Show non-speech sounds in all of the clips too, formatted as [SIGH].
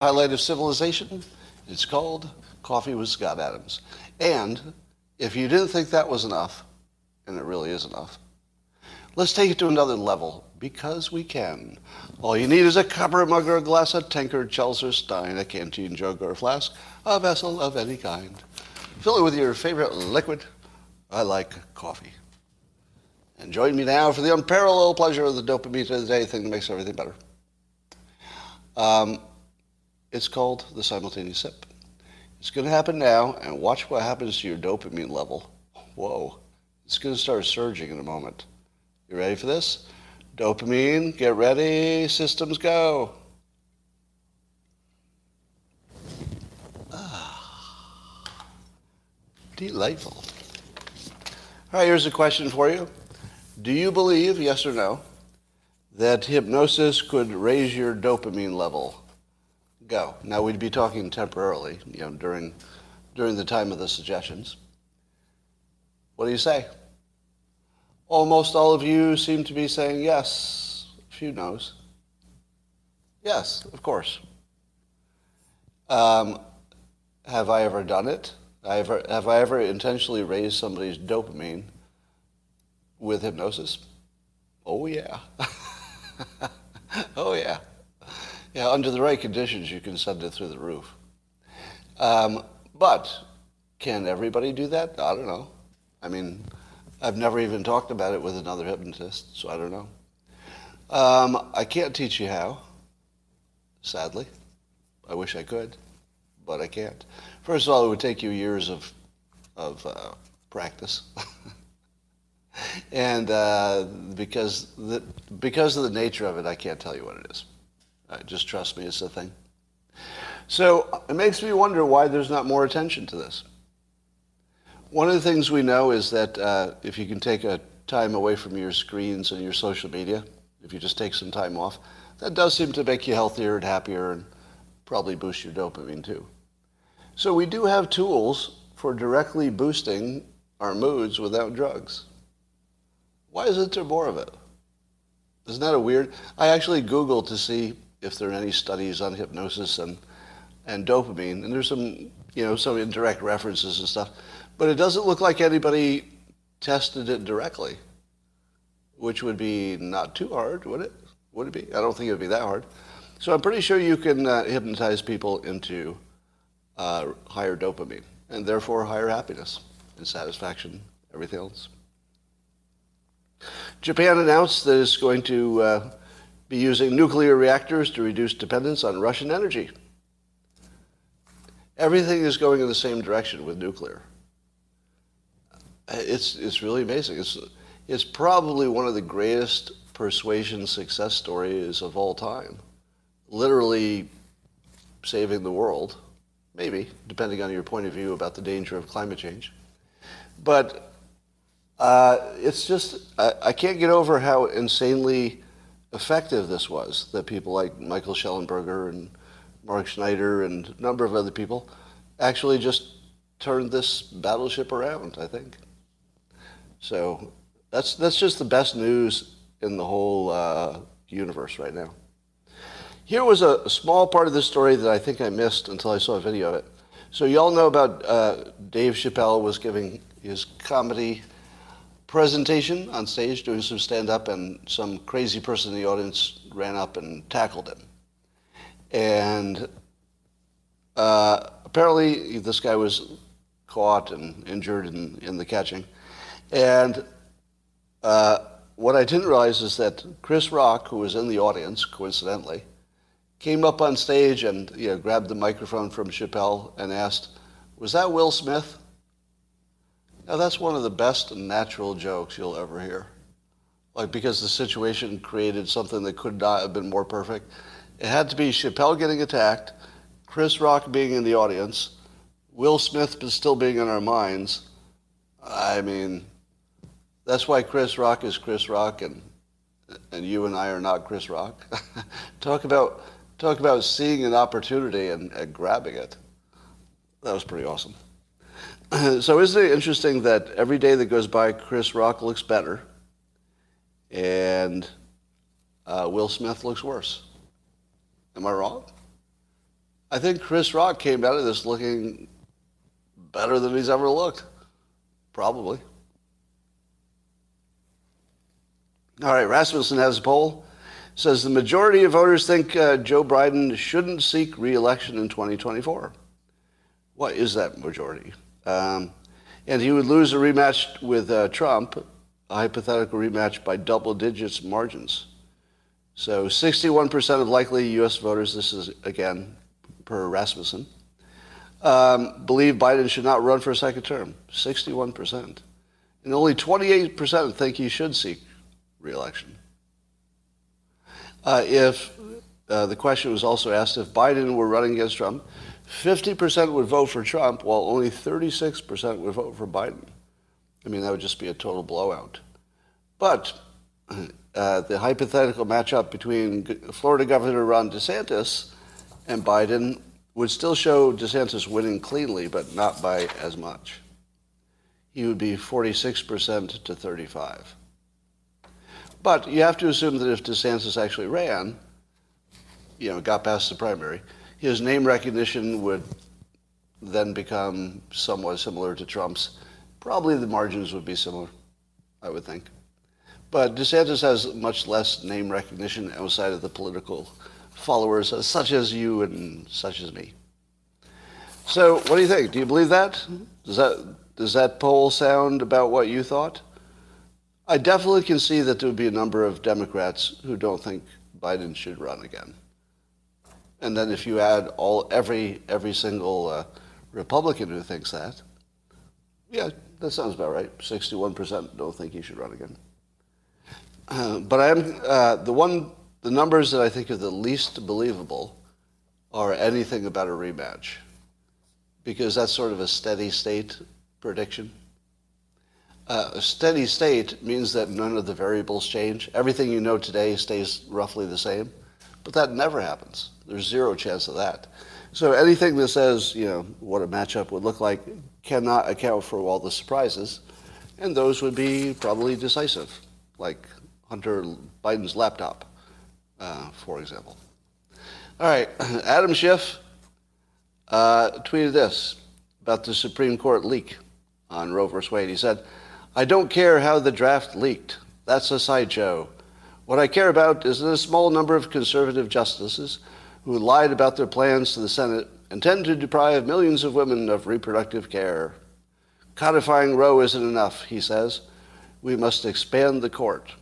highlight of civilization. It's called Coffee with Scott Adams. And if you didn't think that was enough, and it really is enough, let's take it to another level because we can. All you need is a copper, mug, or a glass, a tankard, chalice, or stein, a canteen, jug, or a flask, a vessel of any kind. Fill it with your favorite liquid. I like coffee. And join me now for the unparalleled pleasure of the dopamine of the day thing that makes everything better. Um, it's called the simultaneous sip. It's going to happen now, and watch what happens to your dopamine level. Whoa. It's going to start surging in a moment. You ready for this? Dopamine, get ready, systems go. Ah, delightful. All right, here's a question for you. Do you believe, yes or no, that hypnosis could raise your dopamine level? Go. Now we'd be talking temporarily, you know, during during the time of the suggestions. What do you say? Almost all of you seem to be saying yes. A few no's. Yes, of course. Um, have I ever done it? I, ever, have I ever intentionally raised somebody's dopamine with hypnosis? Oh, yeah. [LAUGHS] oh, yeah. Yeah, under the right conditions, you can send it through the roof. Um, but can everybody do that? I don't know. I mean, I've never even talked about it with another hypnotist, so I don't know. Um, I can't teach you how, sadly. I wish I could, but I can't. First of all, it would take you years of, of uh, practice. [LAUGHS] and uh, because, the, because of the nature of it, I can't tell you what it is. Uh, just trust me, it's a thing. So it makes me wonder why there's not more attention to this. One of the things we know is that uh, if you can take a time away from your screens and your social media, if you just take some time off, that does seem to make you healthier and happier and probably boost your dopamine too. So we do have tools for directly boosting our moods without drugs. Why isn't there more of it? Isn't that a weird? I actually Googled to see if there are any studies on hypnosis and, and dopamine, and there's some, you know, some indirect references and stuff. But it doesn't look like anybody tested it directly, which would be not too hard, would it? Would it be? I don't think it would be that hard. So I'm pretty sure you can uh, hypnotize people into uh, higher dopamine and therefore higher happiness and satisfaction, everything else. Japan announced that it's going to uh, be using nuclear reactors to reduce dependence on Russian energy. Everything is going in the same direction with nuclear it's it's really amazing. It's it's probably one of the greatest persuasion success stories of all time. Literally saving the world, maybe depending on your point of view about the danger of climate change. But uh, it's just I, I can't get over how insanely effective this was. That people like Michael Shellenberger and Mark Schneider and a number of other people actually just turned this battleship around. I think. So that's that's just the best news in the whole uh, universe right now. Here was a, small part of this story that I think I missed until I saw a video of it. So y'all know about uh, Dave Chappelle was giving his comedy presentation on stage, doing some stand-up, and some crazy person in the audience ran up and tackled him. And uh, apparently, this guy was caught and injured in, in the catching. And uh, what I didn't realize is that Chris Rock, who was in the audience, coincidentally, came up on stage and you know, grabbed the microphone from Chappelle and asked, Was that Will Smith? Now, that's one of the best natural jokes you'll ever hear. Like, because the situation created something that could not have been more perfect. It had to be Chappelle getting attacked, Chris Rock being in the audience, Will Smith still being in our minds. I mean, that's why Chris Rock is Chris Rock, and and you and I are not Chris Rock. [LAUGHS] talk about talk about seeing an opportunity and, and grabbing it. That was pretty awesome. [CLEARS THROAT] so isn't it interesting that every day that goes by, Chris Rock looks better, and uh, Will Smith looks worse? Am I wrong? I think Chris Rock came out of this looking better than he's ever looked. Probably. All right, Rasmussen has a poll. Says the majority of voters think uh, Joe Biden shouldn't seek re-election in 2024. What is that majority? Um, and he would lose a rematch with uh, Trump, a hypothetical rematch by double digits margins. So 61% of likely U.S. voters, this is again per Rasmussen, um, believe Biden should not run for a second term. 61%. And only 28% think he should seek reelection. Uh, if uh, the question was also asked if Biden were running against Trump, 50% would vote for Trump, while only 36% would vote for Biden. I mean, that would just be a total blowout. But uh, the hypothetical matchup between Florida Governor Ron DeSantis and Biden would still show DeSantis winning cleanly, but not by as much. He would be 46% to 35. But you have to assume that if DeSantis actually ran, you know, got past the primary, his name recognition would then become somewhat similar to Trump's. Probably the margins would be similar, I would think. But DeSantis has much less name recognition outside of the political followers, such as you and such as me. So, what do you think? Do you believe that? Does that does that poll sound about what you thought? I definitely can see that there would be a number of Democrats who don't think Biden should run again. And then if you add all every every single uh, Republican who thinks that, yeah, that sounds about right. Sixty-one percent don't think he should run again. Uh, but I am uh, the one. The numbers that I think are the least believable are anything about a rematch, because that's sort of a steady state prediction. Uh, a steady state means that none of the variables change. Everything you know today stays roughly the same, but that never happens. There's zero chance of that. So anything that says, you know, what a matchup would look like cannot account for all the surprises, and those would be probably decisive, like Hunter Biden's laptop, uh, for example. All right, [CLEARS THROAT] Adam Schiff uh, tweeted this about the Supreme Court leak on Roe v. Wade. He said, I don't care how the draft leaked. That's a sideshow. What I care about is that a small number of conservative justices who lied about their plans to the Senate intend to deprive millions of women of reproductive care. Codifying Roe isn't enough, he says. We must expand the court.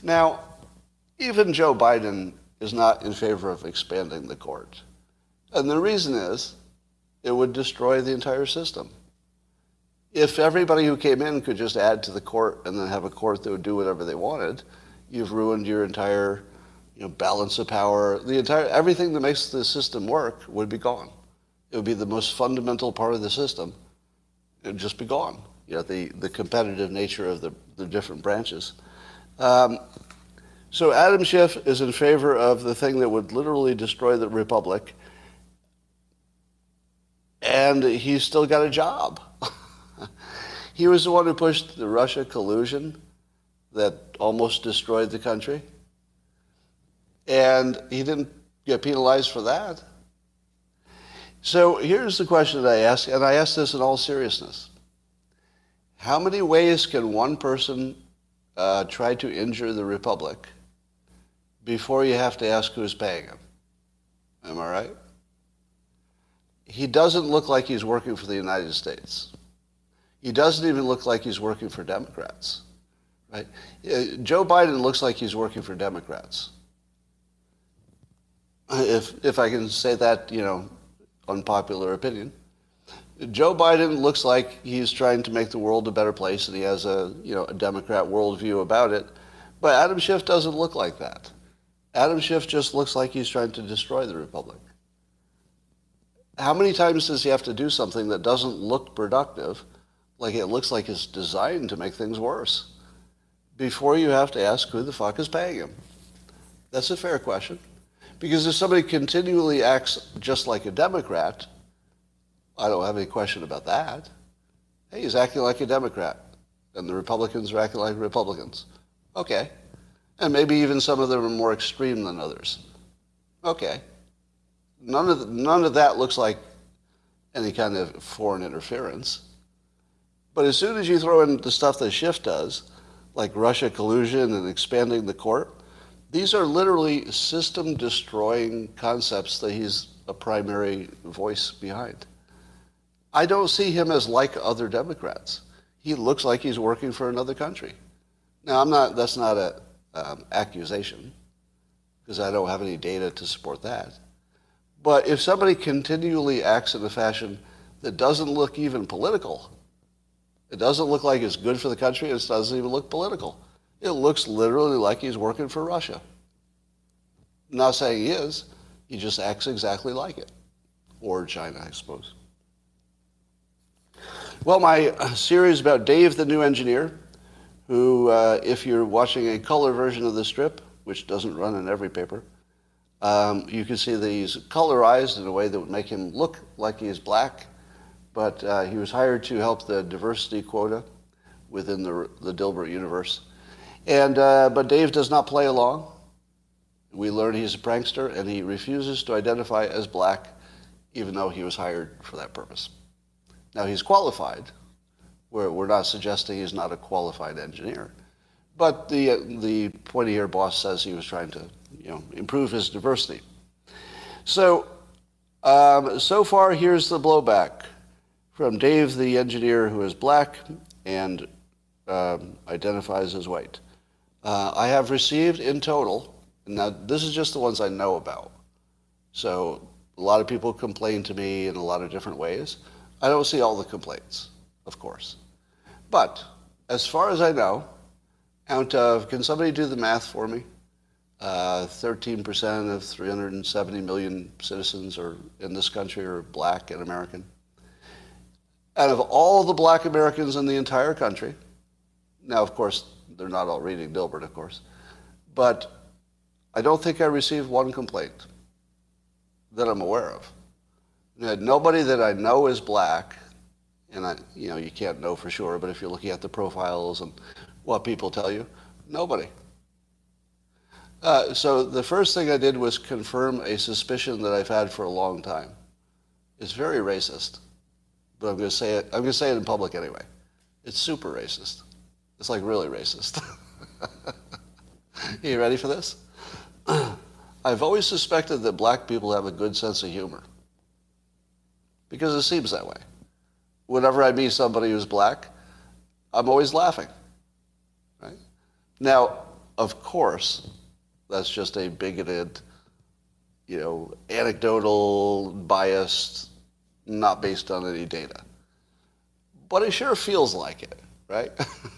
Now, even Joe Biden is not in favor of expanding the court. And the reason is it would destroy the entire system. If everybody who came in could just add to the court and then have a court that would do whatever they wanted, you've ruined your entire you know, balance of power. The entire everything that makes the system work would be gone. It would be the most fundamental part of the system. It would just be gone. You know, the, the competitive nature of the, the different branches. Um, so Adam Schiff is in favor of the thing that would literally destroy the republic, and he's still got a job. [LAUGHS] he was the one who pushed the Russia collusion that almost destroyed the country, and he didn't get penalized for that. So here's the question that I ask, and I ask this in all seriousness. How many ways can one person uh, try to injure the republic before you have to ask who's paying him. Am I right? He doesn't look like he's working for the United States. He doesn't even look like he's working for Democrats. Right? Uh, Joe Biden looks like he's working for Democrats. If, if I can say that, you know, unpopular opinion. Joe Biden looks like he's trying to make the world a better place, and he has a you know a Democrat worldview about it. But Adam Schiff doesn't look like that. Adam Schiff just looks like he's trying to destroy the republic. How many times does he have to do something that doesn't look productive, like it looks like it's designed to make things worse, before you have to ask who the fuck is paying him? That's a fair question. Because if somebody continually acts just like a Democrat, I don't have any question about that. Hey, he's acting like a Democrat, and the Republicans are acting like Republicans. Okay. And maybe even some of them are more extreme than others. Okay. none of, the, none of that looks like any kind of foreign interference. But as soon as you throw in the stuff that Schiff does, like Russia collusion and expanding the court, these are literally system destroying concepts that he's a primary voice behind. I don't see him as like other Democrats. He looks like he's working for another country. Now, I'm not, that's not an um, accusation because I don't have any data to support that. But if somebody continually acts in a fashion that doesn't look even political, it doesn't look like it's good for the country, it doesn't even look political. It looks literally like he's working for Russia. I'm not saying he is, he just acts exactly like it. Or China, I suppose. Well, my series about Dave the New Engineer, who, uh, if you're watching a color version of the strip, which doesn't run in every paper, um, you can see that he's colorized in a way that would make him look like he is black, but uh, he was hired to help the diversity quota within the, the Dilbert universe. And, uh, but Dave does not play along. We learn he's a prankster, and he refuses to identify as black, even though he was hired for that purpose. Now, he's qualified. We're, we're not suggesting he's not a qualified engineer. But the, the pointy ear boss says he was trying to you know, improve his diversity. So, um, so far, here's the blowback from Dave, the engineer who is black and um, identifies as white. Uh, I have received in total, now this is just the ones I know about. So a lot of people complain to me in a lot of different ways. I don't see all the complaints, of course. But as far as I know, out of, can somebody do the math for me? Uh, 13% of 370 million citizens are in this country are black and American. Out of all the black Americans in the entire country, now of course they're not all reading Dilbert, of course, but I don't think I received one complaint that I'm aware of. Nobody that I know is black, and I, you know, you can't know for sure, but if you're looking at the profiles and what people tell you, nobody. Uh, so the first thing I did was confirm a suspicion that I've had for a long time. It's very racist, but I'm going to say it. I'm going to say it in public anyway. It's super racist. It's like really racist. Are [LAUGHS] you ready for this? [CLEARS THROAT] I've always suspected that black people have a good sense of humor because it seems that way. Whenever I meet somebody who's black, I'm always laughing. Right? Now, of course, that's just a bigoted, you know, anecdotal, biased, not based on any data. But it sure feels like it, right?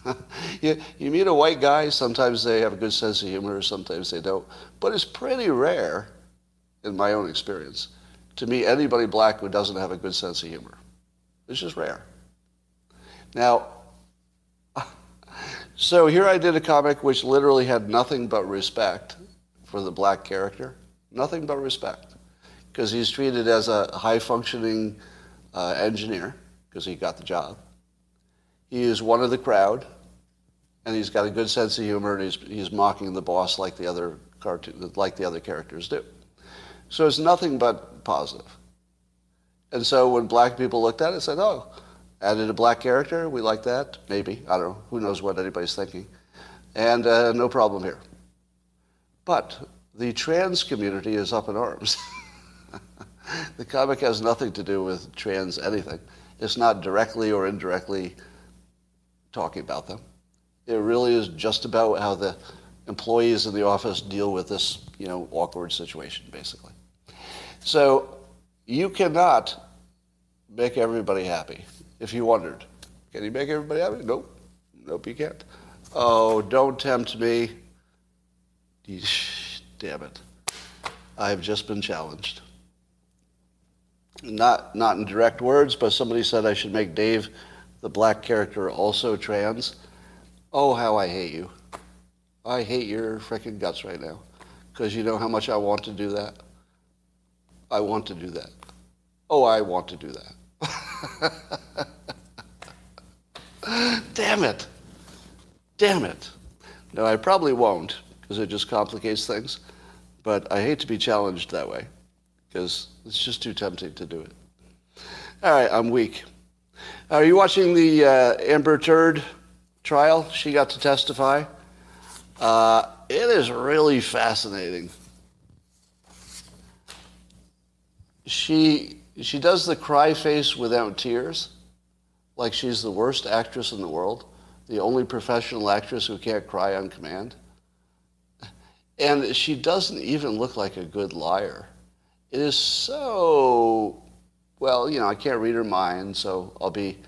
[LAUGHS] you, you meet a white guy, sometimes they have a good sense of humor, sometimes they don't. But it's pretty rare, in my own experience, to meet anybody black who doesn't have a good sense of humor. It's just rare. Now, [LAUGHS] so here I did a comic which literally had nothing but respect for the black character. Nothing but respect. Because he's treated as a high functioning uh, engineer, because he got the job. He is one of the crowd, and he's got a good sense of humor, and he's, he's mocking the boss like the other cartoon, like the other characters do. So it's nothing but positive. And so when black people looked at it, said, "Oh, Added a black character, we like that, maybe. I don't know. Who knows what anybody's thinking. And uh, no problem here. But the trans community is up in arms. [LAUGHS] the comic has nothing to do with trans anything. It's not directly or indirectly talking about them. It really is just about how the employees in the office deal with this, you know, awkward situation, basically. So you cannot make everybody happy if you wondered. Can you make everybody happy? Nope. Nope, he can't. Oh, don't tempt me. Damn it. I have just been challenged. Not, not in direct words, but somebody said I should make Dave, the black character, also trans. Oh, how I hate you. I hate your freaking guts right now. Because you know how much I want to do that? I want to do that. Oh, I want to do that. [LAUGHS] Damn it. Damn it. No, I probably won't because it just complicates things. But I hate to be challenged that way because it's just too tempting to do it. All right, I'm weak. Are you watching the uh, Amber Turd trial? She got to testify. Uh, it is really fascinating. She she does the cry face without tears, like she's the worst actress in the world, the only professional actress who can't cry on command. And she doesn't even look like a good liar. It is so well, you know, I can't read her mind, so I'll be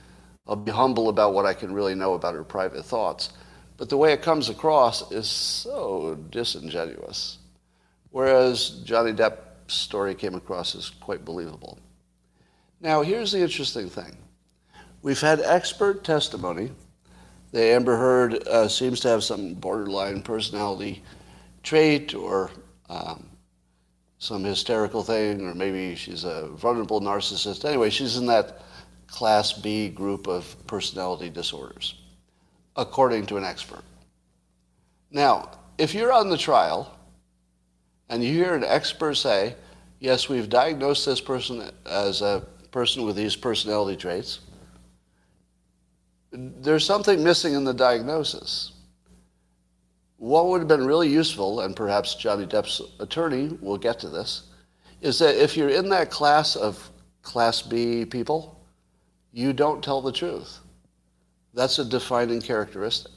I'll be humble about what I can really know about her private thoughts. But the way it comes across is so disingenuous. Whereas Johnny Depp's story came across as quite believable. Now, here's the interesting thing. We've had expert testimony that Amber Heard uh, seems to have some borderline personality trait or um, some hysterical thing, or maybe she's a vulnerable narcissist. Anyway, she's in that class B group of personality disorders, according to an expert. Now, if you're on the trial and you hear an expert say, yes, we've diagnosed this person as a person with these personality traits, there's something missing in the diagnosis. What would have been really useful, and perhaps Johnny Depp's attorney will get to this, is that if you're in that class of Class B people, you don't tell the truth. That's a defining characteristic.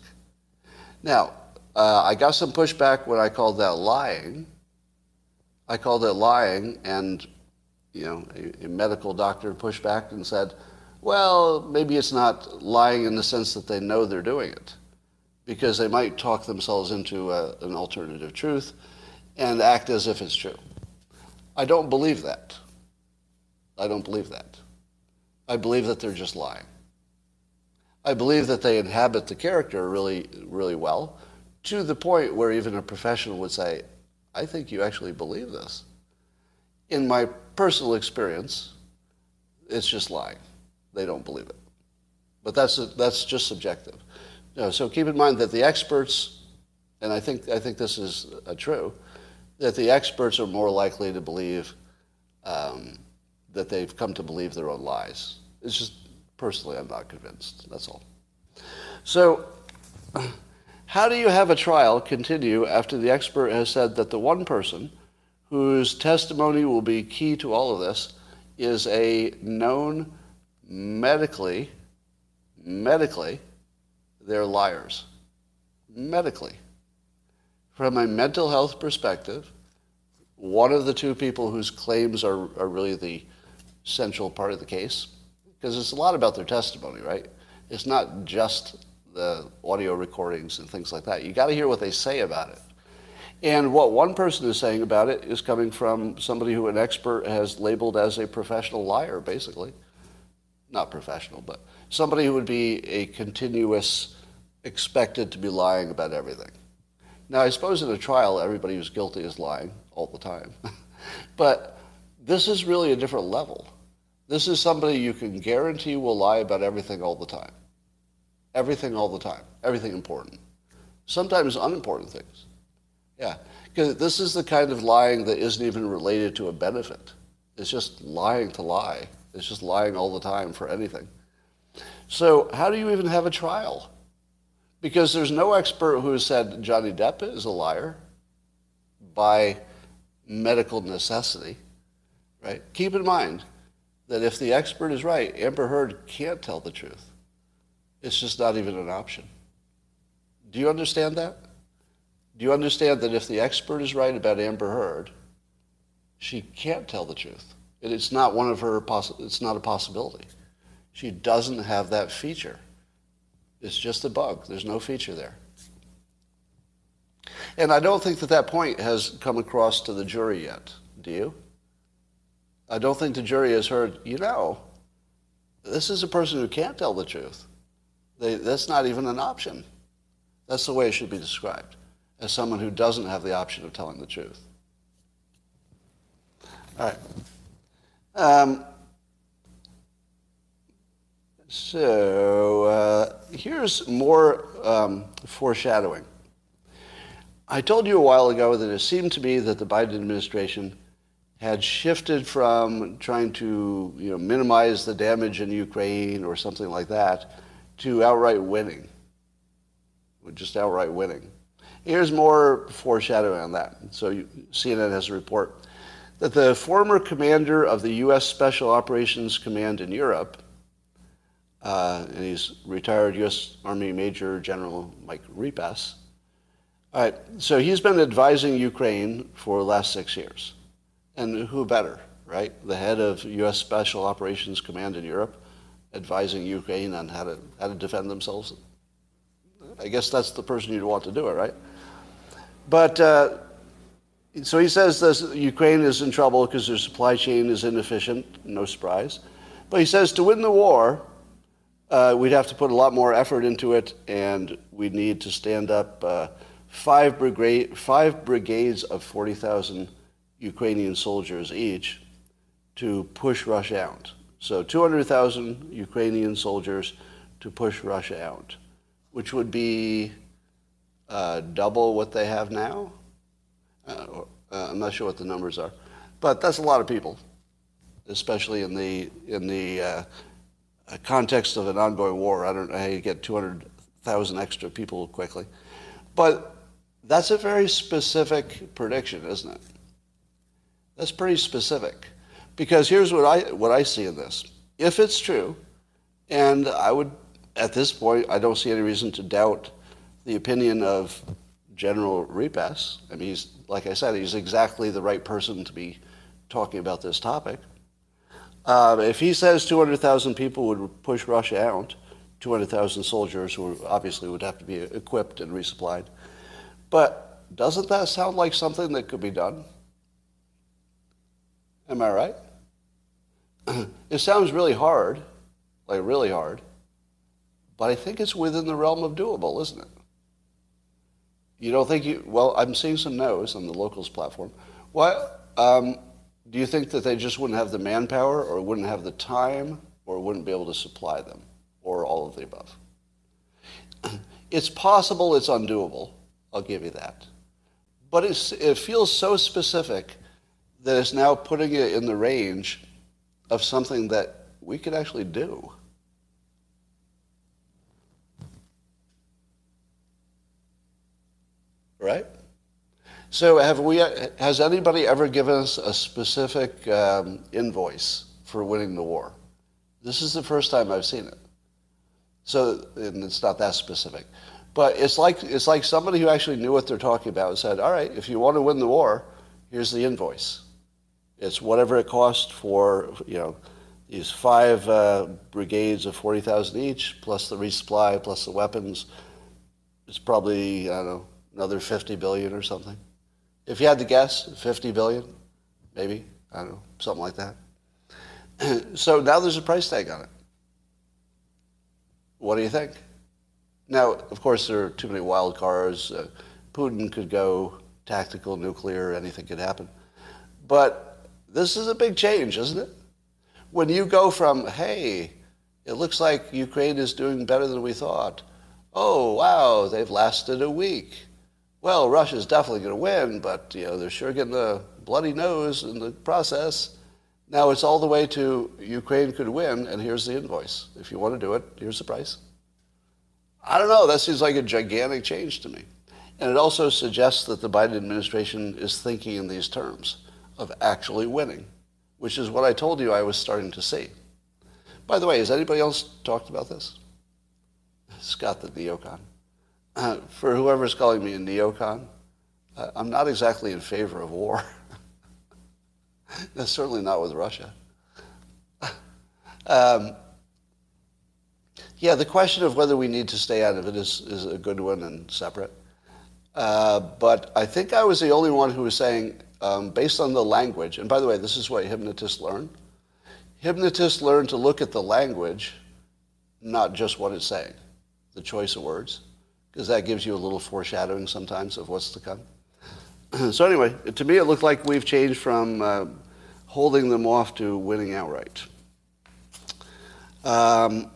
Now, uh, I got some pushback when I called that lying. I called it lying, and you know, a, a medical doctor pushed back and said, well, maybe it's not lying in the sense that they know they're doing it, because they might talk themselves into a, an alternative truth and act as if it's true. I don't believe that. I don't believe that. I believe that they're just lying. I believe that they inhabit the character really, really well, to the point where even a professional would say, I think you actually believe this. In my personal experience, it's just lying. They don't believe it. But that's, that's just subjective. Know, so keep in mind that the experts, and I think, I think this is uh, true, that the experts are more likely to believe um, that they've come to believe their own lies. It's just, personally, I'm not convinced. That's all. So, [CLEARS THROAT] how do you have a trial continue after the expert has said that the one person whose testimony will be key to all of this is a known medically, medically, they're liars. Medically. From a mental health perspective, one of the two people whose claims are, are really the central part of the case, because it's a lot about their testimony, right? It's not just the audio recordings and things like that. You got to hear what they say about it. And what one person is saying about it is coming from somebody who an expert has labeled as a professional liar, basically not professional, but somebody who would be a continuous, expected to be lying about everything. Now, I suppose in a trial, everybody who's guilty is lying all the time. [LAUGHS] but this is really a different level. This is somebody you can guarantee will lie about everything all the time. Everything all the time. Everything important. Sometimes unimportant things. Yeah. Because this is the kind of lying that isn't even related to a benefit. It's just lying to lie. It's just lying all the time for anything. So how do you even have a trial? Because there's no expert who has said Johnny Depp is a liar by medical necessity, right? Keep in mind that if the expert is right, Amber Heard can't tell the truth. It's just not even an option. Do you understand that? Do you understand that if the expert is right about Amber Heard, she can't tell the truth? It's not one of her, poss- it's not a possibility. She doesn't have that feature. It's just a bug. There's no feature there. And I don't think that that point has come across to the jury yet. Do you? I don't think the jury has heard, you know, this is a person who can't tell the truth. They, that's not even an option. That's the way it should be described, as someone who doesn't have the option of telling the truth. All right. Um, so uh, here's more um, foreshadowing. I told you a while ago that it seemed to me that the Biden administration had shifted from trying to you know, minimize the damage in Ukraine or something like that to outright winning, just outright winning. Here's more foreshadowing on that. So you, CNN has a report that the former commander of the U.S. Special Operations Command in Europe, uh, and he's retired U.S. Army Major General Mike Repass. All right, so he's been advising Ukraine for the last six years. And who better, right? The head of U.S. Special Operations Command in Europe advising Ukraine on how to, how to defend themselves. I guess that's the person you'd want to do it, right? But uh, so he says this, Ukraine is in trouble because their supply chain is inefficient, no surprise. But he says to win the war, uh, we'd have to put a lot more effort into it, and we need to stand up uh, five, brigade, five brigades of 40,000 Ukrainian soldiers each to push Russia out. So 200,000 Ukrainian soldiers to push Russia out, which would be uh, double what they have now. Uh, uh, I'm not sure what the numbers are, but that's a lot of people, especially in the in the uh, context of an ongoing war. I don't know how you get 200,000 extra people quickly, but that's a very specific prediction, isn't it? That's pretty specific. Because here's what I, what I see in this. If it's true, and I would, at this point, I don't see any reason to doubt the opinion of General Repass. I mean, he's, like I said, he's exactly the right person to be talking about this topic. Uh, if he says 200,000 people would push Russia out, 200,000 soldiers who obviously would have to be equipped and resupplied. But doesn't that sound like something that could be done? Am I right? [CLEARS THROAT] it sounds really hard, like really hard, but I think it's within the realm of doable, isn't it? You don't think you, well, I'm seeing some no's on the locals platform. Why, um, do you think that they just wouldn't have the manpower or wouldn't have the time or wouldn't be able to supply them or all of the above? It's possible it's undoable. I'll give you that. But it feels so specific that it's now putting it in the range of something that we could actually do. Right? So have we, has anybody ever given us a specific um, invoice for winning the war? This is the first time I've seen it. So, and it's not that specific. But it's like, it's like somebody who actually knew what they're talking about said, all right, if you want to win the war, here's the invoice. It's whatever it costs for, you know, these five uh, brigades of 40,000 each, plus the resupply, plus the weapons. It's probably, I don't know, another 50 billion or something. If you had to guess, 50 billion, maybe, I don't know, something like that. [CLEARS THROAT] so now there's a price tag on it. What do you think? Now, of course, there are too many wild cards. Uh, Putin could go tactical nuclear, anything could happen. But this is a big change, isn't it? When you go from, hey, it looks like Ukraine is doing better than we thought. Oh, wow, they've lasted a week. Well, Russia's definitely going to win, but you know they're sure getting the bloody nose in the process. Now it's all the way to Ukraine could win, and here's the invoice. If you want to do it, here's the price. I don't know. That seems like a gigantic change to me. And it also suggests that the Biden administration is thinking in these terms of actually winning, which is what I told you I was starting to see. By the way, has anybody else talked about this? Scott the neocon. Uh, for whoever's calling me a neocon, I'm not exactly in favor of war. [LAUGHS] That's certainly not with Russia. [LAUGHS] um, yeah, the question of whether we need to stay out of it is, is a good one and separate. Uh, but I think I was the only one who was saying um, based on the language. And by the way, this is what hypnotists learn. Hypnotists learn to look at the language, not just what it's saying, the choice of words, because that gives you a little foreshadowing sometimes of what's to come. [CLEARS THROAT] so anyway, to me, it looked like we've changed from uh, holding them off to winning outright. Um,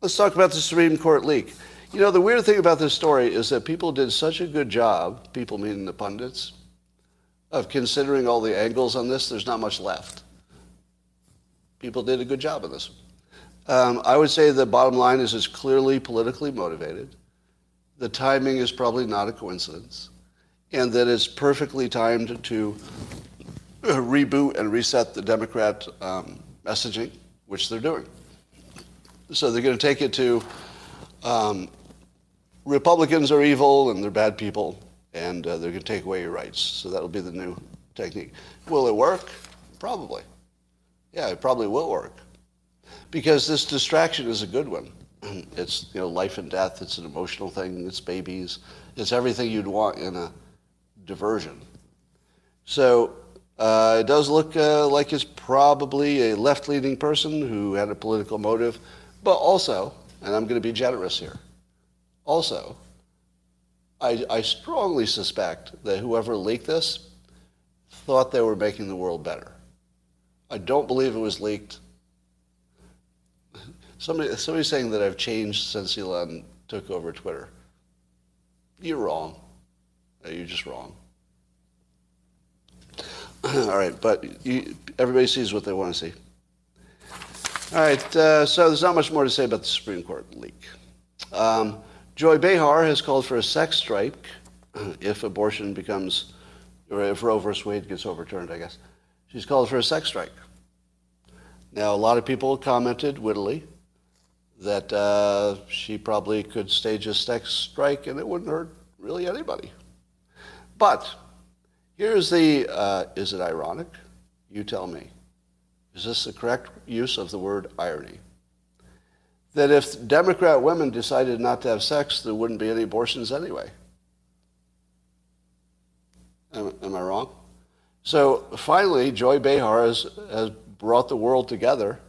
let's talk about the Supreme Court leak. You know, the weird thing about this story is that people did such a good job, people meaning the pundits, of considering all the angles on this, there's not much left. People did a good job on this. Um, I would say the bottom line is it's clearly politically motivated. The timing is probably not a coincidence, and that it's perfectly timed to reboot and reset the Democrat um, messaging, which they're doing. So they're going to take it to um, Republicans are evil and they're bad people, and uh, they're going to take away your rights. So that'll be the new technique. Will it work? Probably. Yeah, it probably will work. Because this distraction is a good one. It's you know life and death. It's an emotional thing. It's babies. It's everything you'd want in a diversion. So uh, it does look uh, like it's probably a left-leaning person who had a political motive, but also, and I'm going to be generous here, also, I, I strongly suspect that whoever leaked this thought they were making the world better. I don't believe it was leaked. Somebody, somebody's saying that I've changed since Elon took over Twitter. You're wrong. You're just wrong. [CLEARS THROAT] All right, but you, everybody sees what they want to see. All right, uh, so there's not much more to say about the Supreme Court leak. Um, Joy Behar has called for a sex strike [CLEARS THROAT] if abortion becomes, or if Roe v. Wade gets overturned, I guess. She's called for a sex strike. Now, a lot of people commented wittily that uh, she probably could stage a sex strike and it wouldn't hurt really anybody. But here's the, uh, is it ironic? You tell me. Is this the correct use of the word irony? that if Democrat women decided not to have sex, there wouldn't be any abortions anyway. Am, am I wrong? So finally, Joy Behar has, has brought the world together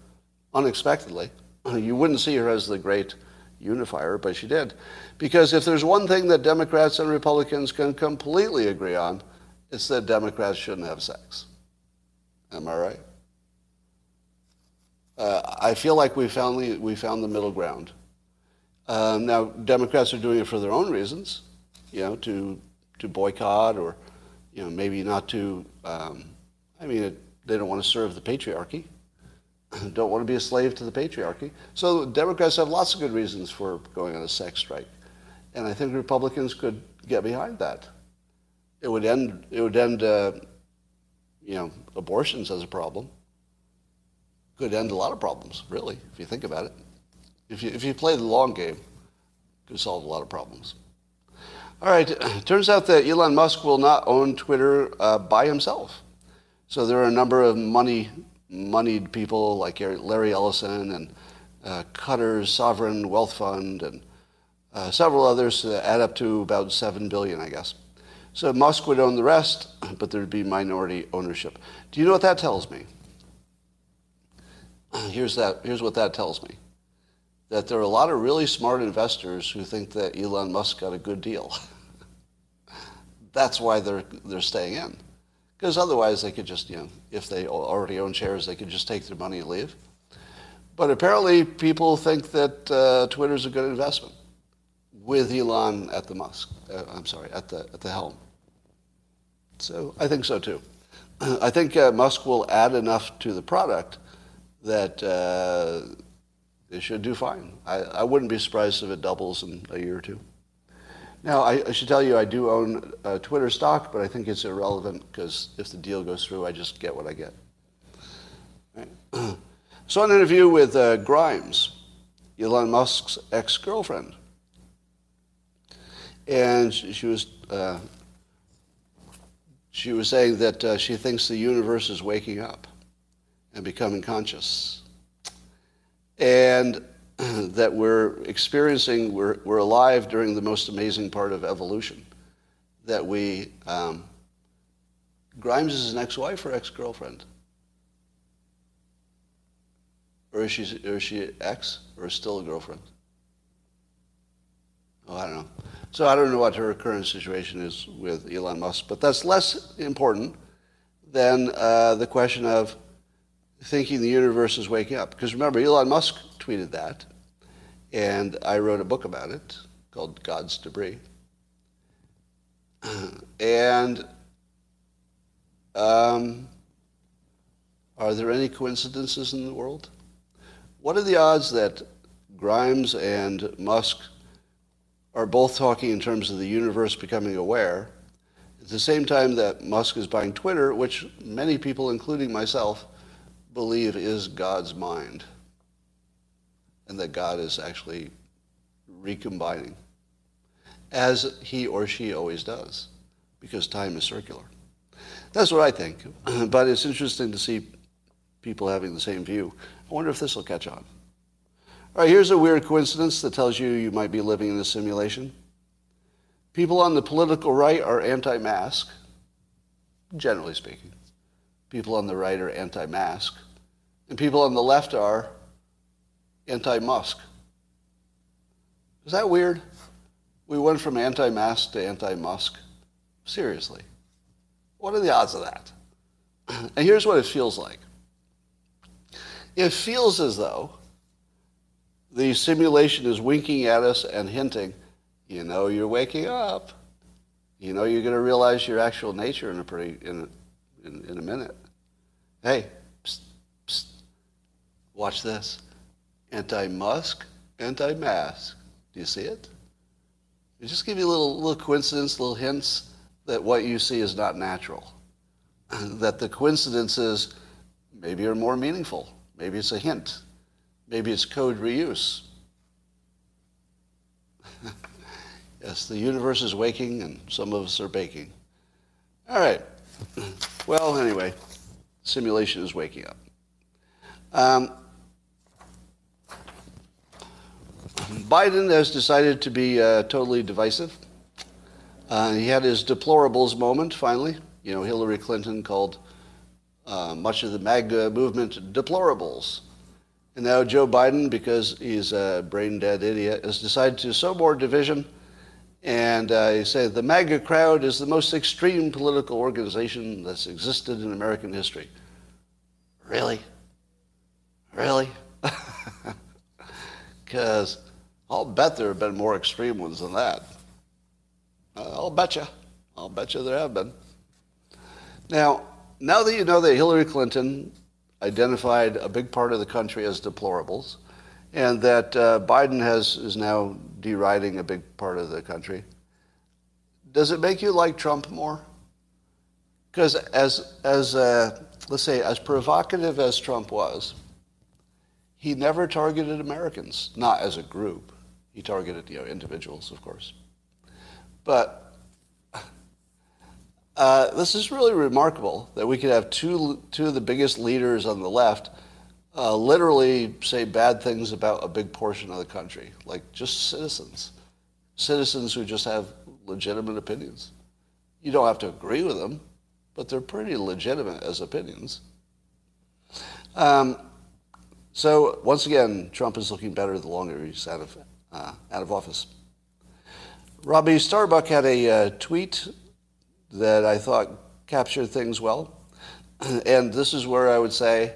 unexpectedly. [CLEARS THROAT] You wouldn't see her as the great unifier, but she did. Because if there's one thing that Democrats and Republicans can completely agree on, it's that Democrats shouldn't have sex. Am I right? uh, I feel like we found the, we found the middle ground. Um, now, Democrats are doing it for their own reasons, you know, to, to boycott or, you know, maybe not to, um, I mean, it, they don't want to serve the patriarchy, [CLEARS THROAT] don't want to be a slave to the patriarchy. So Democrats have lots of good reasons for going on a sex strike. And I think Republicans could get behind that. It would end, it would end uh, you know, abortions as a problem could end a lot of problems, really, if you think about it. If you, if you play the long game, could solve a lot of problems. All right, [CLEARS THROAT] turns out that Elon Musk will not own Twitter uh, by himself. So there are a number of money, moneyed people like Larry Ellison and uh, Qatar's Sovereign Wealth Fund and uh, several others that add up to about 7 billion, I guess. So Musk would own the rest, [CLEARS THROAT] but there'd be minority ownership. Do you know what that tells me? [CLEARS THROAT] here's, that, here's what that tells me. That there are a lot of really smart investors who think that Elon Musk got a good deal. [LAUGHS] That's why they're, they're staying in. Because otherwise they could just, you know, if they already own shares, they could just take their money and leave. But apparently people think that uh, Twitter's a good investment with Elon at the Musk, uh, I'm sorry, at the, at the helm. So I think so too. [CLEARS THROAT] I think uh, Musk will add enough to the product that uh, they should do fine. I, I wouldn't be surprised if it doubles in a year or two. Now, I, I should tell you, I do own uh, Twitter stock, but I think it's irrelevant because if the deal goes through, I just get what I get. Right. [CLEARS THROAT] Saw an interview with uh, Grimes, Elon Musk's ex-girlfriend. And she, she was, uh, she was saying that uh, she thinks the universe is waking up and becoming conscious. And [CLEARS THROAT] that we're experiencing, we're, we're alive during the most amazing part of evolution. That we, um, Grimes is an ex-wife or ex-girlfriend? Or is she, or is she ex or still a girlfriend? Oh, I don't know. So I don't know what her current situation is with Elon Musk, but that's less important than uh, the question of thinking the universe is waking up. Because remember, Elon Musk tweeted that, and I wrote a book about it called God's Debris. [CLEARS THROAT] And Um, are there any coincidences in the world? What are the odds that Grimes and Musk are both talking in terms of the universe becoming aware at the same time that Musk is buying Twitter, which many people, including myself, believe is God's mind, and that God is actually recombining, as he or she always does, because time is circular. That's what I think. [CLEARS THROAT] but it's interesting to see people having the same view. I wonder if this will catch on. All right, here's a weird coincidence that tells you you might be living in a simulation. People on the political right are anti-mask, generally speaking. People on the right are anti-mask. And people on the left are anti-Musk. Is that weird? We went from anti-mask to anti-Musk. Seriously. What are the odds of that? [CLEARS THROAT] And here's what it feels like. It feels as though the simulation is winking at us and hinting, you know you're waking up. You know you're going to realize your actual nature in a pretty in a, in, in a minute. Hey, psst, psst, watch this. Anti-Musk, anti-mask. Do you see it? It just give you a little little coincidence, little hints that what you see is not natural. [LAUGHS] that the coincidences maybe are more meaningful. Maybe it's a hint. Maybe it's code reuse. [LAUGHS] yes, the universe is waking and some of us are baking. All right. Well, anyway, simulation is waking up. Um, Biden has decided to be uh, totally divisive. Uh, he had his deplorables moment finally. You know, Hillary Clinton called uh, much of the MAGA movement deplorables. And now Joe Biden, because he's a brain dead idiot, has decided to sow more division. And uh, he said the MAGA crowd is the most extreme political organization that's existed in American history. Really? Really? [LAUGHS] Because I'll bet there have been more extreme ones than that. Uh, I'll bet you. I'll bet you there have been. Now, now that you know that Hillary Clinton identified a big part of the country as deplorables, and that uh, Biden has is now deriding a big part of the country, does it make you like Trump more? Because as as uh, let's say as provocative as Trump was, he never targeted Americans, not as a group. He targeted you know, individuals, of course. But uh, this is really remarkable that we could have two, two of the biggest leaders on the left uh, literally say bad things about a big portion of the country, like just citizens. Citizens who just have legitimate opinions. You don't have to agree with them, but they're pretty legitimate as opinions. Um, so once again, Trump is looking better the longer he's out of uh, out of office. Robbie Starbuck had a uh, tweet that I thought captured things well. [CLEARS THROAT] and this is where I would say,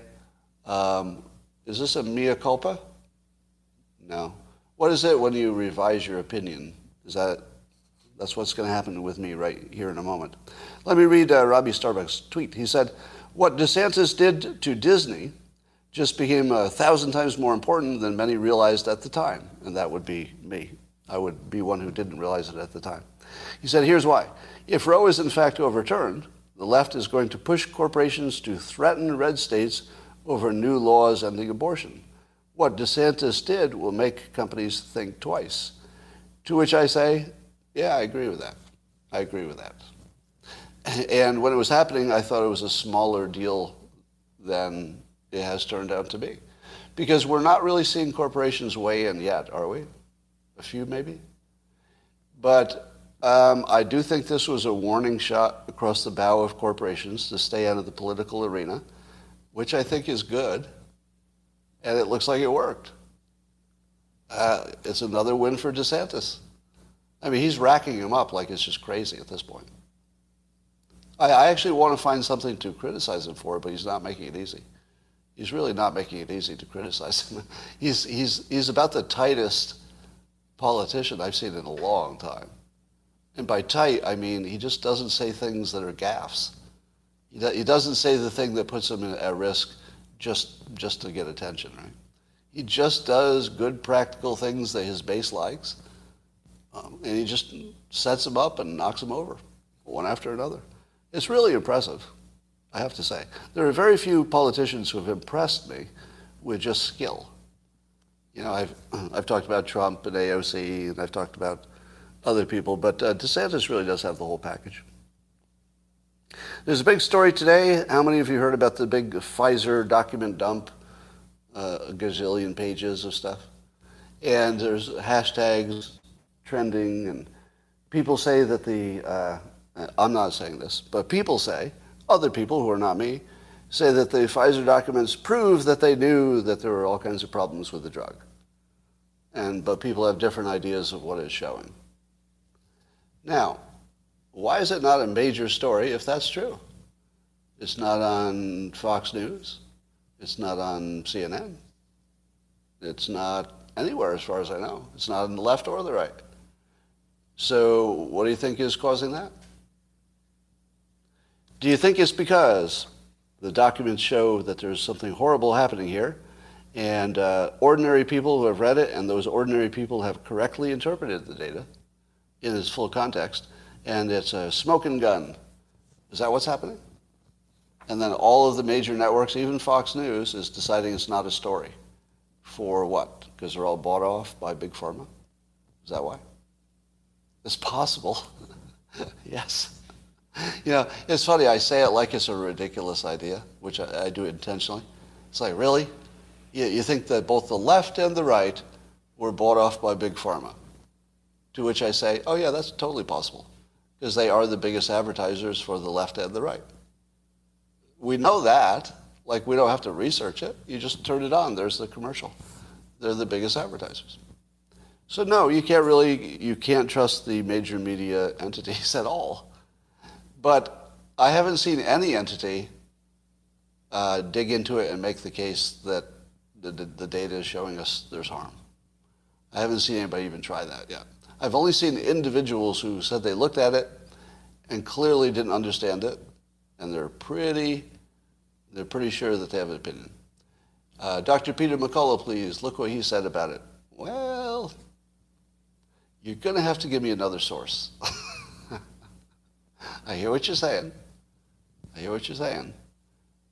um, is this a mea culpa? No. What is it when you revise your opinion? Is that that's what's going to happen with me right here in a moment. Let me read uh, Robbie Starbuck's tweet. He said, "What DeSantis did to Disney just became a thousand times more important than many realized at the time. And that would be me. I would be one who didn't realize it at the time. He said, here's why. If Roe is in fact overturned, the left is going to push corporations to threaten red states over new laws ending abortion. What DeSantis did will make companies think twice. To which I say, yeah, I agree with that. I agree with that. And when it was happening, I thought it was a smaller deal than it has turned out to be. Because we're not really seeing corporations weigh in yet, are we? A few maybe? But um, I do think this was a warning shot across the bow of corporations to stay out of the political arena, which I think is good. And it looks like it worked. Uh, it's another win for DeSantis. I mean, he's racking him up like it's just crazy at this point. I, I actually want to find something to criticize him for, but he's not making it easy he's really not making it easy to criticize him. [LAUGHS] He's, he's, he's about the tightest politician I've seen in a long time. And by tight, I mean he just doesn't say things that are gaffes. He, he doesn't say the thing that puts him at risk just, just to get attention, right? He just does good practical things that his base likes, um, and he just sets them up and knocks them over, one after another. It's really impressive, I have to say. There are very few politicians who have impressed me with just skill. You know, I've, [CLEARS THROAT] I've talked about Trump and AOC, and I've talked about other people, but uh, DeSantis really does have the whole package. There's a big story today. How many of you heard about the big Pfizer document dump? Uh, a gazillion pages of stuff. And there's hashtags trending, and people say that the, uh, I'm not saying this, but people say, other people who are not me, say that the Pfizer documents prove that they knew that there were all kinds of problems with the drug. And, but people have different ideas of what it's showing. Now, why is it not a major story if that's true? It's not on Fox News. It's not on CNN. It's not anywhere as far as I know. It's not on the left or the right. So what do you think is causing that? Do you think it's because the documents show that there's something horrible happening here and uh, ordinary people who have read it and those ordinary people have correctly interpreted the data in its full context and it's a smoking gun. Is that what's happening? And then all of the major networks, even Fox News, is deciding it's not a story. For what? Because they're all bought off by Big Pharma? Is that why? It's possible. [LAUGHS] yes. You know, it's funny, I say it like it's a ridiculous idea, which I, I do intentionally. It's like, really? You, you think that both the left and the right were bought off by Big Pharma? To which I say, oh yeah, that's totally possible because they are the biggest advertisers for the left and the right. We know that. Like, we don't have to research it. You just turn it on. There's the commercial. They're the biggest advertisers. So no, you can't really, you can't trust the major media entities [LAUGHS] at all. But I haven't seen any entity uh, dig into it and make the case that the, the, the data is showing us there's harm. I haven't seen anybody even try that yet. I've only seen individuals who said they looked at it and clearly didn't understand it, and they're pretty, they're pretty sure that they have an opinion. Uh, Dr. Peter McCullough, please, look what he said about it. Well, you're going to have to give me another source. [LAUGHS] I hear what you're saying. I hear what you're saying.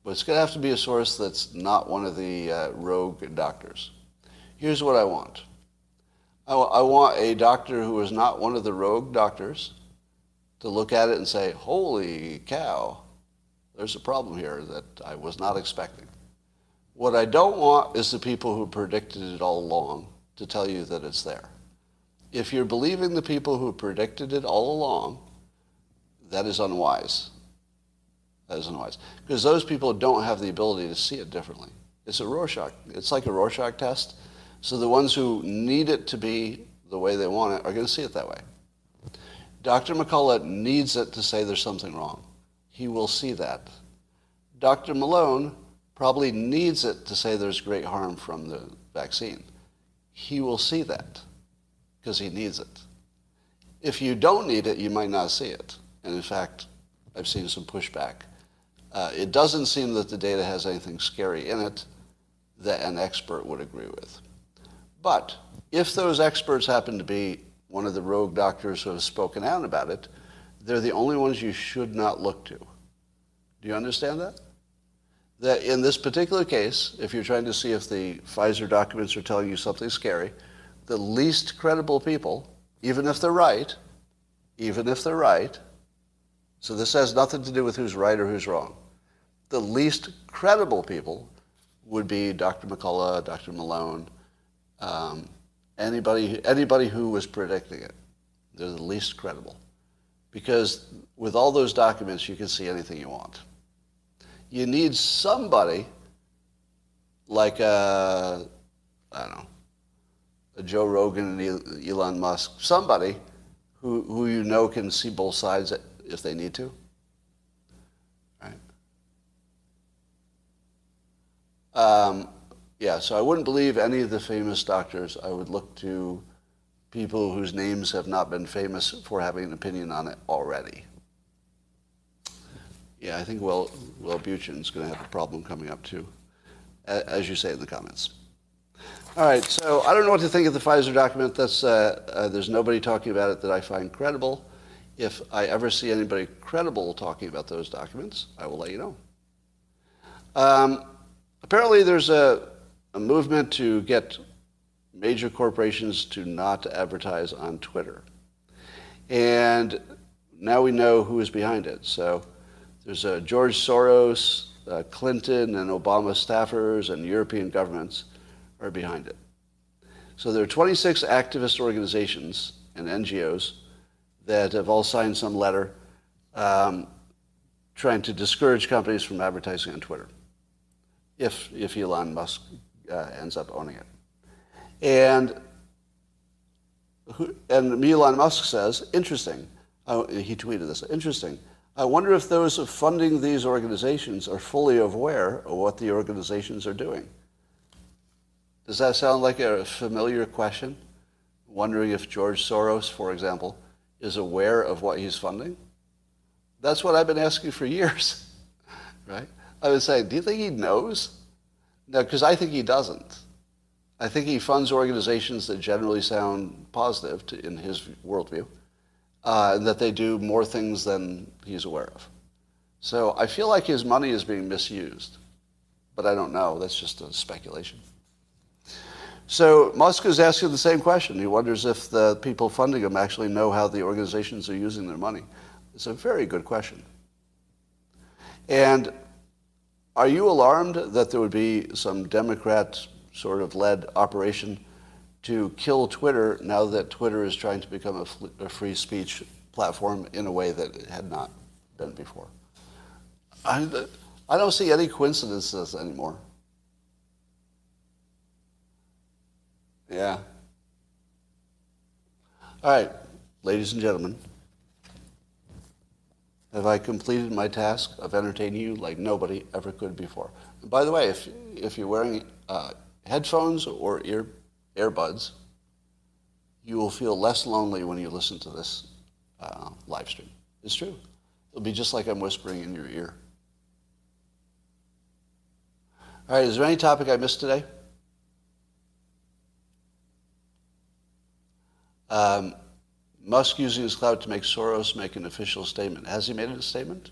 But it's going to have to be a source that's not one of the uh, rogue doctors. Here's what I want. I, I want a doctor who is not one of the rogue doctors to look at it and say, holy cow, there's a problem here that I was not expecting. What I don't want is the people who predicted it all along to tell you that it's there. If you're believing the people who predicted it all along, that is unwise. That is unwise. Because those people don't have the ability to see it differently. It's a Rorschach. It's like a Rorschach test. So the ones who need it to be the way they want it are going to see it that way. Dr. McCullough needs it to say there's something wrong. He will see that. Dr. Malone probably needs it to say there's great harm from the vaccine. He will see that because he needs it. If you don't need it, you might not see it. And in fact, I've seen some pushback. Uh, it doesn't seem that the data has anything scary in it that an expert would agree with. But if those experts happen to be one of the rogue doctors who have spoken out about it, they're the only ones you should not look to. Do you understand that? That in this particular case, if you're trying to see if the Pfizer documents are telling you something scary, the least credible people, even if they're right, even if they're right, so this has nothing to do with who's right or who's wrong. The least credible people would be Dr. McCullough, Dr. Malone, um, anybody, anybody who was predicting it. They're the least credible. Because with all those documents, you can see anything you want. You need somebody like, a, uh, don't know, a Joe Rogan and Elon Musk, somebody who, who you know can see both sides if they need to. Right? Um, yeah, so I wouldn't believe any of the famous doctors. I would look to people whose names have not been famous for having an opinion on it already. Yeah, I think Will, Will Buchan's going to have a problem coming up too, as you say in the comments. All right, so I don't know what to think of the Pfizer document. That's, uh, uh, there's nobody talking about it that I find credible. If I ever see anybody credible talking about those documents, I will let you know. Um, apparently, there's a, a movement to get major corporations to not advertise on Twitter. And now we know who is behind it. So there's George Soros, uh, Clinton, and Obama staffers, and European governments are behind it. So there are 26 activist organizations and NGOs that have all signed some letter um, trying to discourage companies from advertising on Twitter if, if Elon Musk uh, ends up owning it. And, and Elon Musk says, interesting, uh, he tweeted this, interesting, I wonder if those funding these organizations are fully aware of what the organizations are doing. Does that sound like a familiar question? Wondering if George Soros, for example, is aware of what he's funding? That's what I've been asking for years, [LAUGHS] right? I was saying, do you think he knows? No, because I think he doesn't. I think he funds organizations that generally sound positive to, in his worldview, uh, and that they do more things than he's aware of. So I feel like his money is being misused, but I don't know. That's just a speculation. So Musk is asking the same question. He wonders if the people funding him actually know how the organizations are using their money. It's a very good question. And are you alarmed that there would be some Democrat sort of led operation to kill Twitter now that Twitter is trying to become a, fl- a free speech platform in a way that it had not been before? I, I don't see any coincidences anymore. Yeah. All right, ladies and gentlemen, have I completed my task of entertaining you like nobody ever could before? And by the way, if, if you're wearing uh, headphones or ear, earbuds, you will feel less lonely when you listen to this uh, live stream. It's true. It'll be just like I'm whispering in your ear. All right, is there any topic I missed today? Um, Musk using his clout to make Soros make an official statement. Has he made a statement?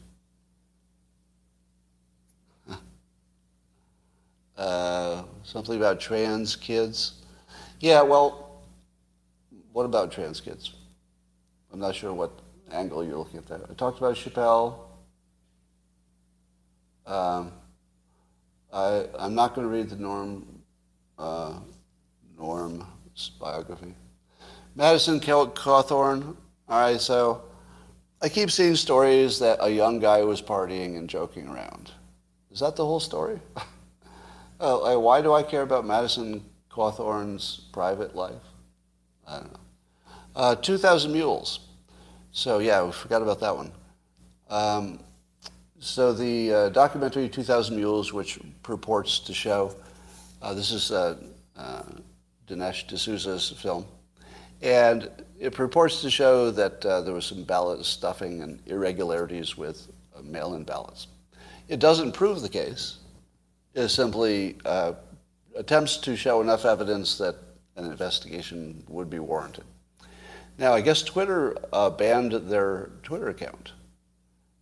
[LAUGHS] Uh, something about trans kids. Yeah, well, what about trans kids? I'm not sure what angle you're looking at that. I talked about Chappelle. Um, I, I'm not going to read the Norm, uh, Norm's biography. Madison Cawthorn. All right, so I keep seeing stories that a young guy was partying and joking around. Is that the whole story? [LAUGHS] oh, why do I care about Madison Cawthorn's private life? I don't know. Uh, 2,000 Mules. So, yeah, we forgot about that one. Um, so, the uh, documentary 2,000 Mules, which purports to show, uh, this is uh, uh, Dinesh D'Souza's film, and it purports to show that uh, there was some ballot stuffing and irregularities with uh, mail-in ballots. It doesn't prove the case. It simply uh, attempts to show enough evidence that an investigation would be warranted. Now, I guess Twitter uh, banned their Twitter account.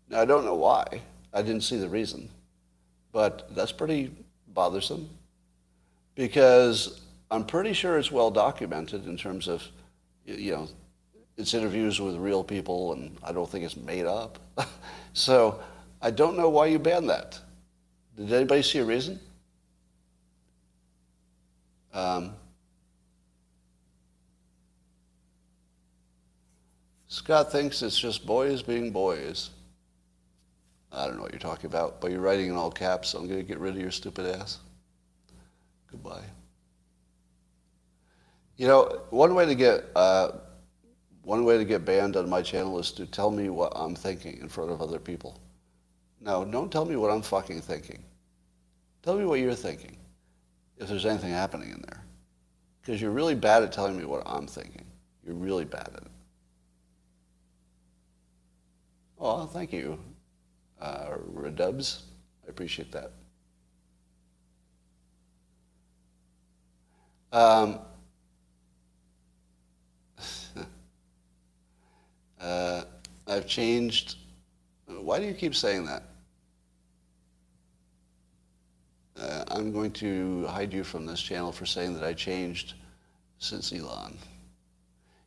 Now, I don't know why. I didn't see the reason. But that's pretty bothersome because I'm pretty sure it's well documented in terms of you know, it's interviews with real people, and I don't think it's made up. [LAUGHS] so I don't know why you banned that. Did anybody see a reason? Um, Scott thinks it's just boys being boys. I don't know what you're talking about, but you're writing in all caps, so I'm going to get rid of your stupid ass. Goodbye. You know, one way to get uh, one way to get banned on my channel is to tell me what I'm thinking in front of other people. No, don't tell me what I'm fucking thinking. Tell me what you're thinking, if there's anything happening in there. Because you're really bad at telling me what I'm thinking. You're really bad at it. Oh, thank you. uh, Redubs. I appreciate that. Um, uh, I've changed. Why do you keep saying that? Uh, I'm going to hide you from this channel for saying that I changed since Elon.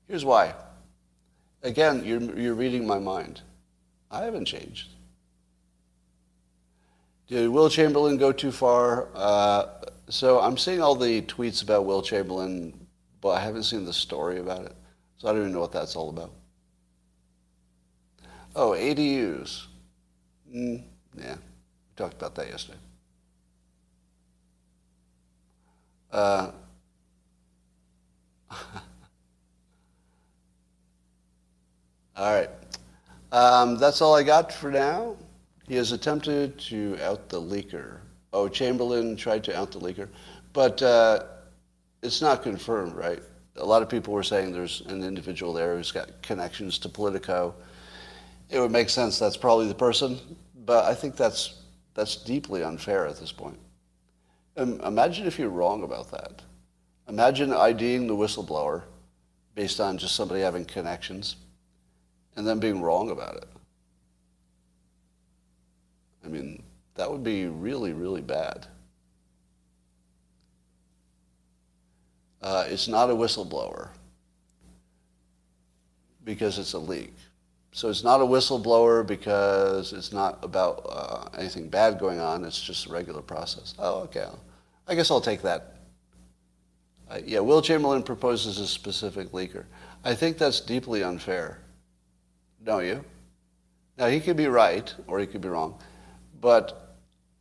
Here's why. Again, you're, you're reading my mind. I haven't changed. Did Will Chamberlain go too far? Uh, so I'm seeing all the tweets about Will Chamberlain, but I haven't seen the story about it. So I don't even know what that's all about. Oh, ADUs. Mm, yeah, we talked about that yesterday. Uh, [LAUGHS] all right. Um, that's all I got for now. He has attempted to out the leaker. Oh, Chamberlain tried to out the leaker. But uh, it's not confirmed, right? A lot of people were saying there's an individual there who's got connections to Politico. It would make sense that's probably the person, but I think that's, that's deeply unfair at this point. Um, imagine if you're wrong about that. Imagine IDing the whistleblower based on just somebody having connections and then being wrong about it. I mean, that would be really, really bad. Uh, it's not a whistleblower because it's a leak. So it's not a whistleblower because it's not about uh, anything bad going on. It's just a regular process. Oh, okay. I guess I'll take that. Uh, yeah, Will Chamberlain proposes a specific leaker. I think that's deeply unfair. Don't you? Now, he could be right or he could be wrong. But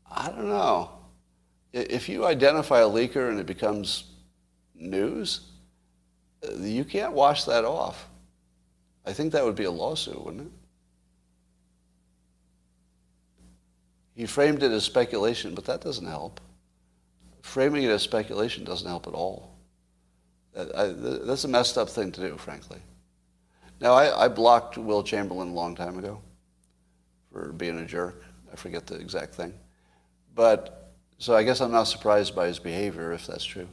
I don't know. If you identify a leaker and it becomes news, uh, you can't wash that off. I think that would be a lawsuit, wouldn't it? He framed it as speculation, but that doesn't help. Framing it as speculation doesn't help at all. that's a messed up thing to do, frankly. Now, I, I blocked Will Chamberlain a long time ago for being a jerk. I forget the exact thing. But, so I guess I'm not surprised by his behavior if that's true.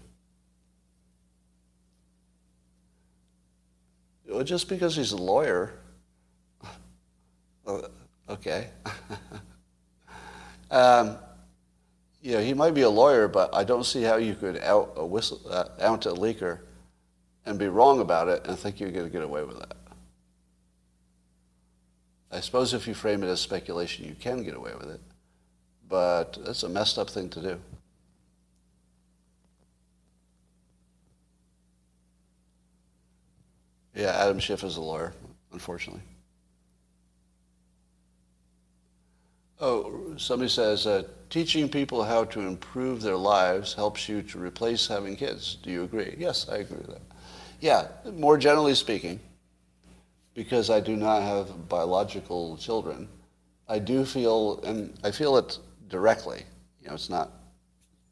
Just because he's a lawyer, uh, okay. [LAUGHS] um, you know, he might be a lawyer, but I don't see how you could out a whistle, uh, out a leaker and be wrong about it and think you're going to get away with that. I suppose if you frame it as speculation, you can get away with it, but that's a messed up thing to do. Yeah, Adam Schiff is a lawyer, unfortunately. Oh, somebody says, uh, teaching people how to improve their lives helps you to replace having kids. Do you agree? Yes, I agree with that. Yeah, more generally speaking, because I do not have biological children, I do feel, and I feel it directly. You know, it's not,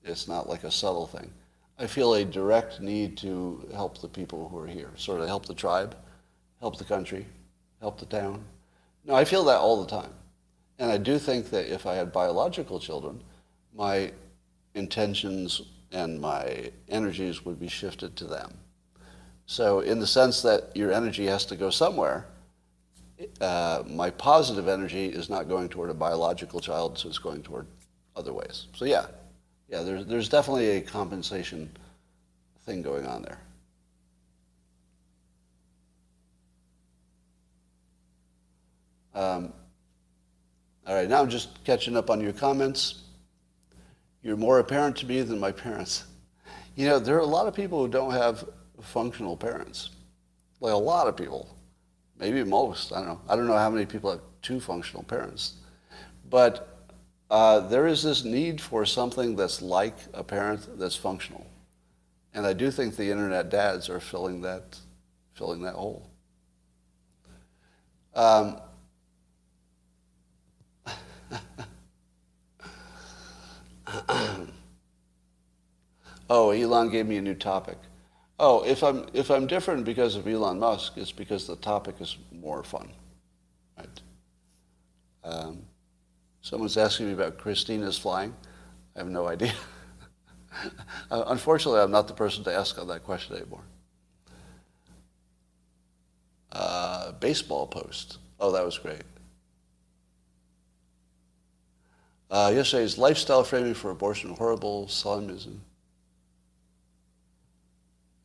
it's not like a subtle thing. I feel a direct need to help the people who are here, sort of help the tribe, help the country, help the town. No, I feel that all the time. And I do think that if I had biological children, my intentions and my energies would be shifted to them. So in the sense that your energy has to go somewhere, uh, my positive energy is not going toward a biological child, so it's going toward other ways. So yeah, yeah, there's, there's definitely a compensation thing going on there. Um, all right, now I'm just catching up on your comments. You're more apparent to me than my parents. You know, there are a lot of people who don't have functional parents. Like a lot of people. Maybe most. I don't know. I don't know how many people have two functional parents. But uh, there is this need for something that's like a parent that's functional. And I do think the internet dads are filling that, filling that hole. Um, [LAUGHS] oh, Elon gave me a new topic. Oh, if I'm if I'm different because of Elon Musk, it's because the topic is more fun, right? Um, Someone's asking me about Christina's flying. I have no idea. [LAUGHS] Uh, unfortunately, I'm not the person to ask on that question anymore. Uh, baseball post. Oh, that was great. Uh, yesterday's lifestyle framing for abortion horrible. Salimism.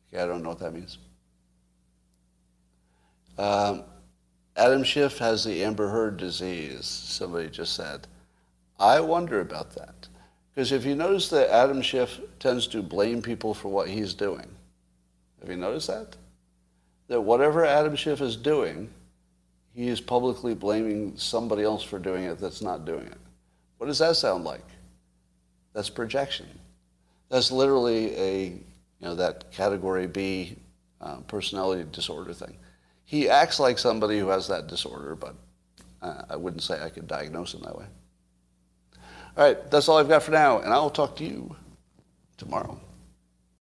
Okay, I don't know what that means. Um, Adam Schiff has the Amber Heard disease, somebody just said. I wonder about that. Because if you notice that Adam Schiff tends to blame people for what he's doing, have you noticed that? That whatever Adam Schiff is doing, he is publicly blaming somebody else for doing it that's not doing it. What does that sound like? That's projection. That's literally a, you know, that category B uh, personality disorder thing. He acts like somebody who has that disorder, but uh, I wouldn't say I could diagnose him that way. All right, that's all I've got for now, and I'll talk to you tomorrow.